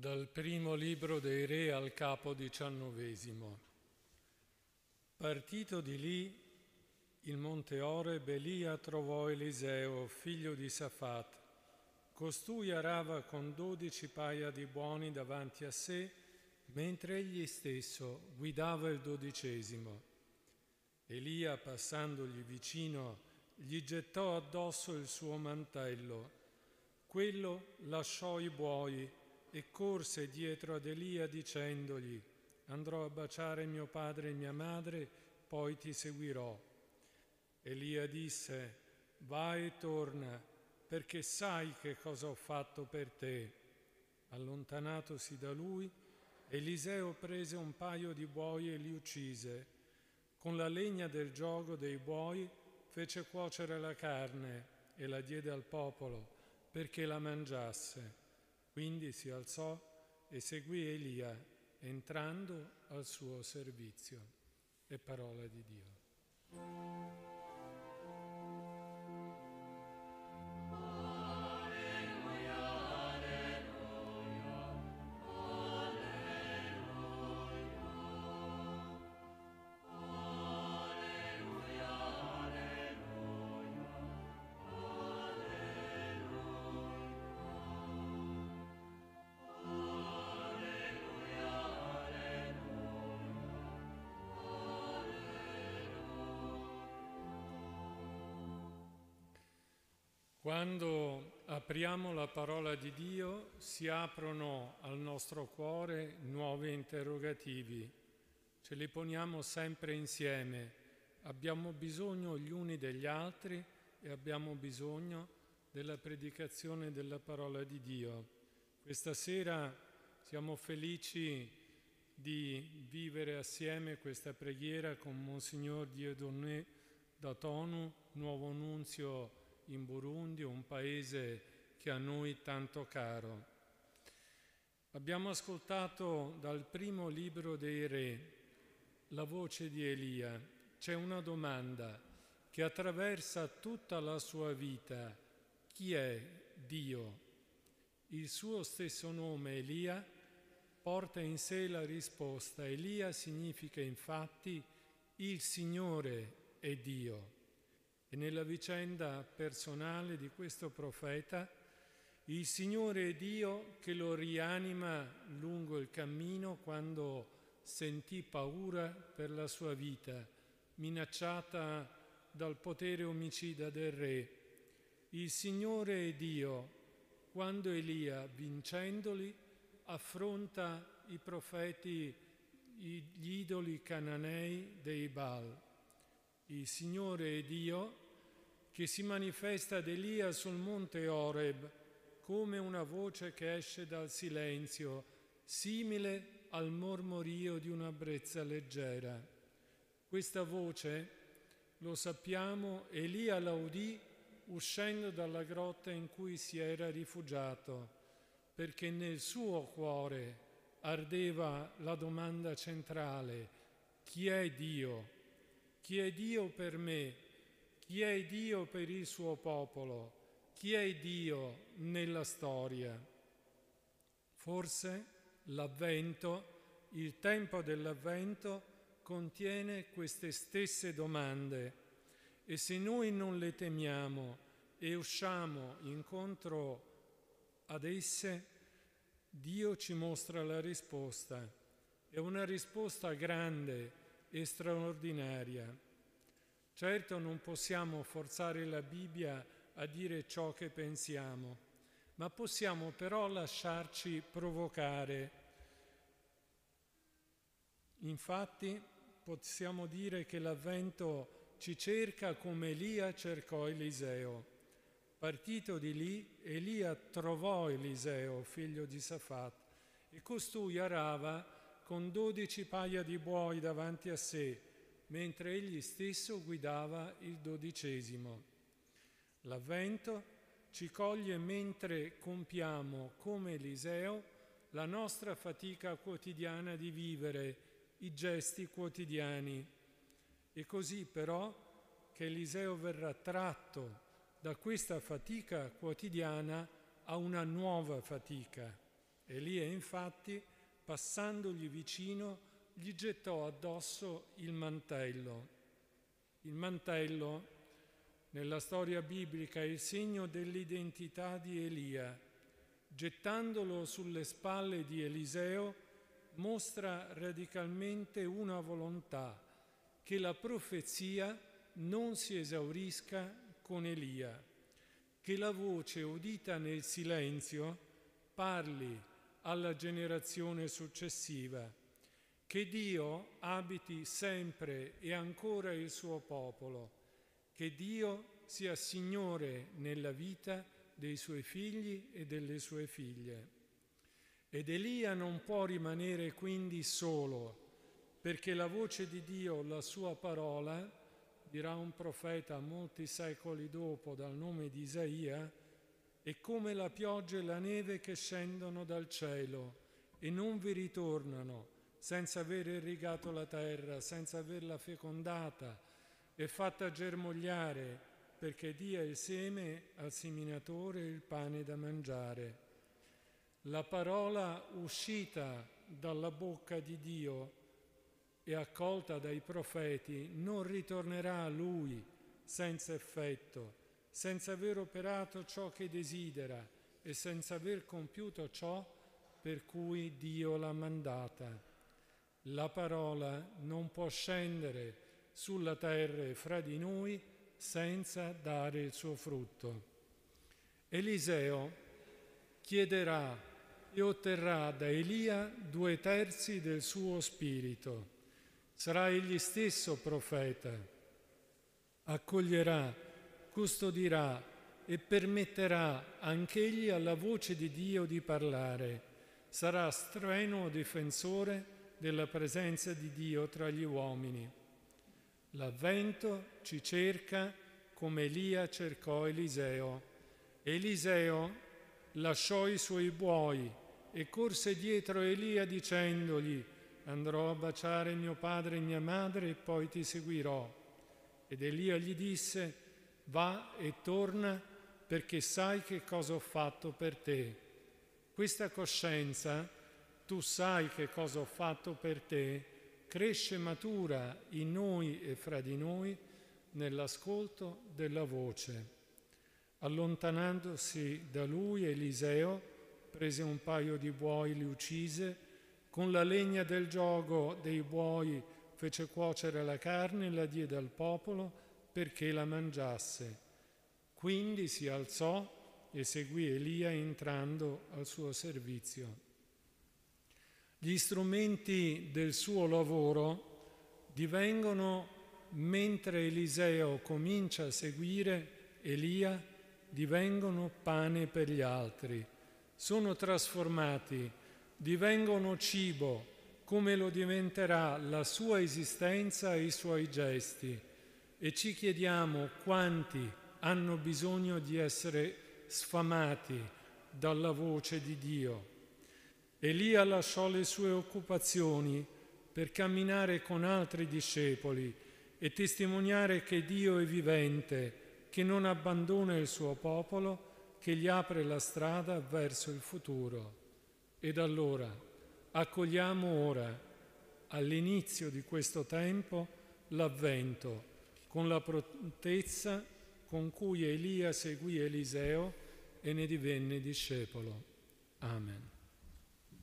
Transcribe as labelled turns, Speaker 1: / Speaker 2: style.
Speaker 1: Dal primo libro dei re al capo diciannovesimo. Partito di lì, il monte Oreb, Elia trovò Eliseo, figlio di Safat. Costui arava con dodici paia di buoni davanti a sé, mentre egli stesso guidava il dodicesimo. Elia, passandogli vicino, gli gettò addosso il suo mantello. Quello lasciò i buoi e corse dietro ad Elia dicendogli, andrò a baciare mio padre e mia madre, poi ti seguirò. Elia disse, vai e torna, perché sai che cosa ho fatto per te. Allontanatosi da lui, Eliseo prese un paio di buoi e li uccise. Con la legna del giogo dei buoi fece cuocere la carne e la diede al popolo perché la mangiasse. Quindi si alzò e seguì Elia, entrando al suo servizio. È parola di Dio. Quando apriamo la parola di Dio si aprono al nostro cuore nuovi interrogativi, ce li poniamo sempre insieme, abbiamo bisogno gli uni degli altri e abbiamo bisogno della predicazione della parola di Dio. Questa sera siamo felici di vivere assieme questa preghiera con Monsignor Dieudonné da Tonu, nuovo nunzio in Burundi, un paese che a noi tanto caro. Abbiamo ascoltato dal primo libro dei re la voce di Elia. C'è una domanda che attraversa tutta la sua vita. Chi è Dio? Il suo stesso nome, Elia, porta in sé la risposta. Elia significa infatti il Signore è Dio. E nella vicenda personale di questo profeta, il Signore è Dio che lo rianima lungo il cammino quando sentì paura per la sua vita, minacciata dal potere omicida del re. Il Signore è Dio quando Elia, vincendoli, affronta i profeti, gli idoli cananei dei Baal. Il Signore è Dio che si manifesta ad Elia sul monte Oreb come una voce che esce dal silenzio, simile al mormorio di una brezza leggera. Questa voce, lo sappiamo, Elia la udì uscendo dalla grotta in cui si era rifugiato, perché nel suo cuore ardeva la domanda centrale, chi è Dio? Chi è Dio per me? Chi è Dio per il suo popolo? Chi è Dio nella storia? Forse l'avvento, il tempo dell'avvento contiene queste stesse domande e se noi non le temiamo e usciamo incontro ad esse, Dio ci mostra la risposta. È una risposta grande e straordinaria. Certo non possiamo forzare la Bibbia a dire ciò che pensiamo, ma possiamo però lasciarci provocare. Infatti possiamo dire che l'avvento ci cerca come Elia cercò Eliseo. Partito di lì, Elia trovò Eliseo, figlio di Safat, e costui arava con dodici paia di buoi davanti a sé, mentre egli stesso guidava il dodicesimo. L'avvento ci coglie mentre compiamo, come Eliseo, la nostra fatica quotidiana di vivere, i gesti quotidiani. E così però che Eliseo verrà tratto da questa fatica quotidiana a una nuova fatica Elia infatti, passandogli vicino, gli gettò addosso il mantello. Il mantello, nella storia biblica, è il segno dell'identità di Elia. Gettandolo sulle spalle di Eliseo, mostra radicalmente una volontà, che la profezia non si esaurisca con Elia, che la voce udita nel silenzio parli alla generazione successiva, che Dio abiti sempre e ancora il suo popolo, che Dio sia Signore nella vita dei suoi figli e delle sue figlie. Ed Elia non può rimanere quindi solo, perché la voce di Dio, la sua parola, dirà un profeta molti secoli dopo dal nome di Isaia, è come la pioggia e la neve che scendono dal cielo e non vi ritornano senza aver irrigato la terra, senza averla fecondata e fatta germogliare perché dia il seme al seminatore e il pane da mangiare. La parola uscita dalla bocca di Dio e accolta dai profeti non ritornerà a lui senza effetto, senza aver operato ciò che desidera e senza aver compiuto ciò per cui Dio l'ha mandata. La parola non può scendere sulla terra e fra di noi senza dare il suo frutto. Eliseo chiederà e otterrà da Elia due terzi del suo spirito. Sarà egli stesso profeta. Accoglierà, custodirà e permetterà anch'egli alla voce di Dio di parlare. Sarà strenuo difensore della presenza di Dio tra gli uomini. L'avvento ci cerca come Elia cercò Eliseo. Eliseo lasciò i suoi buoi e corse dietro Elia dicendogli andrò a baciare mio padre e mia madre e poi ti seguirò. Ed Elia gli disse va e torna perché sai che cosa ho fatto per te. Questa coscienza, tu sai che cosa ho fatto per te, cresce matura in noi e fra di noi nell'ascolto della voce. Allontanandosi da lui, Eliseo prese un paio di buoi, li uccise, con la legna del gioco dei buoi fece cuocere la carne e la diede al popolo perché la mangiasse. Quindi si alzò e seguì Elia entrando al suo servizio. Gli strumenti del suo lavoro divengono, mentre Eliseo comincia a seguire Elia, divengono pane per gli altri, sono trasformati, divengono cibo, come lo diventerà la sua esistenza e i suoi gesti. E ci chiediamo quanti hanno bisogno di essere sfamati dalla voce di Dio. Elia lasciò le sue occupazioni per camminare con altri discepoli e testimoniare che Dio è vivente che non abbandona il suo popolo, che gli apre la strada verso il futuro. Ed allora accogliamo ora, all'inizio di questo tempo, l'avvento, con la prontezza con cui Elia seguì Eliseo e ne divenne discepolo. Amen.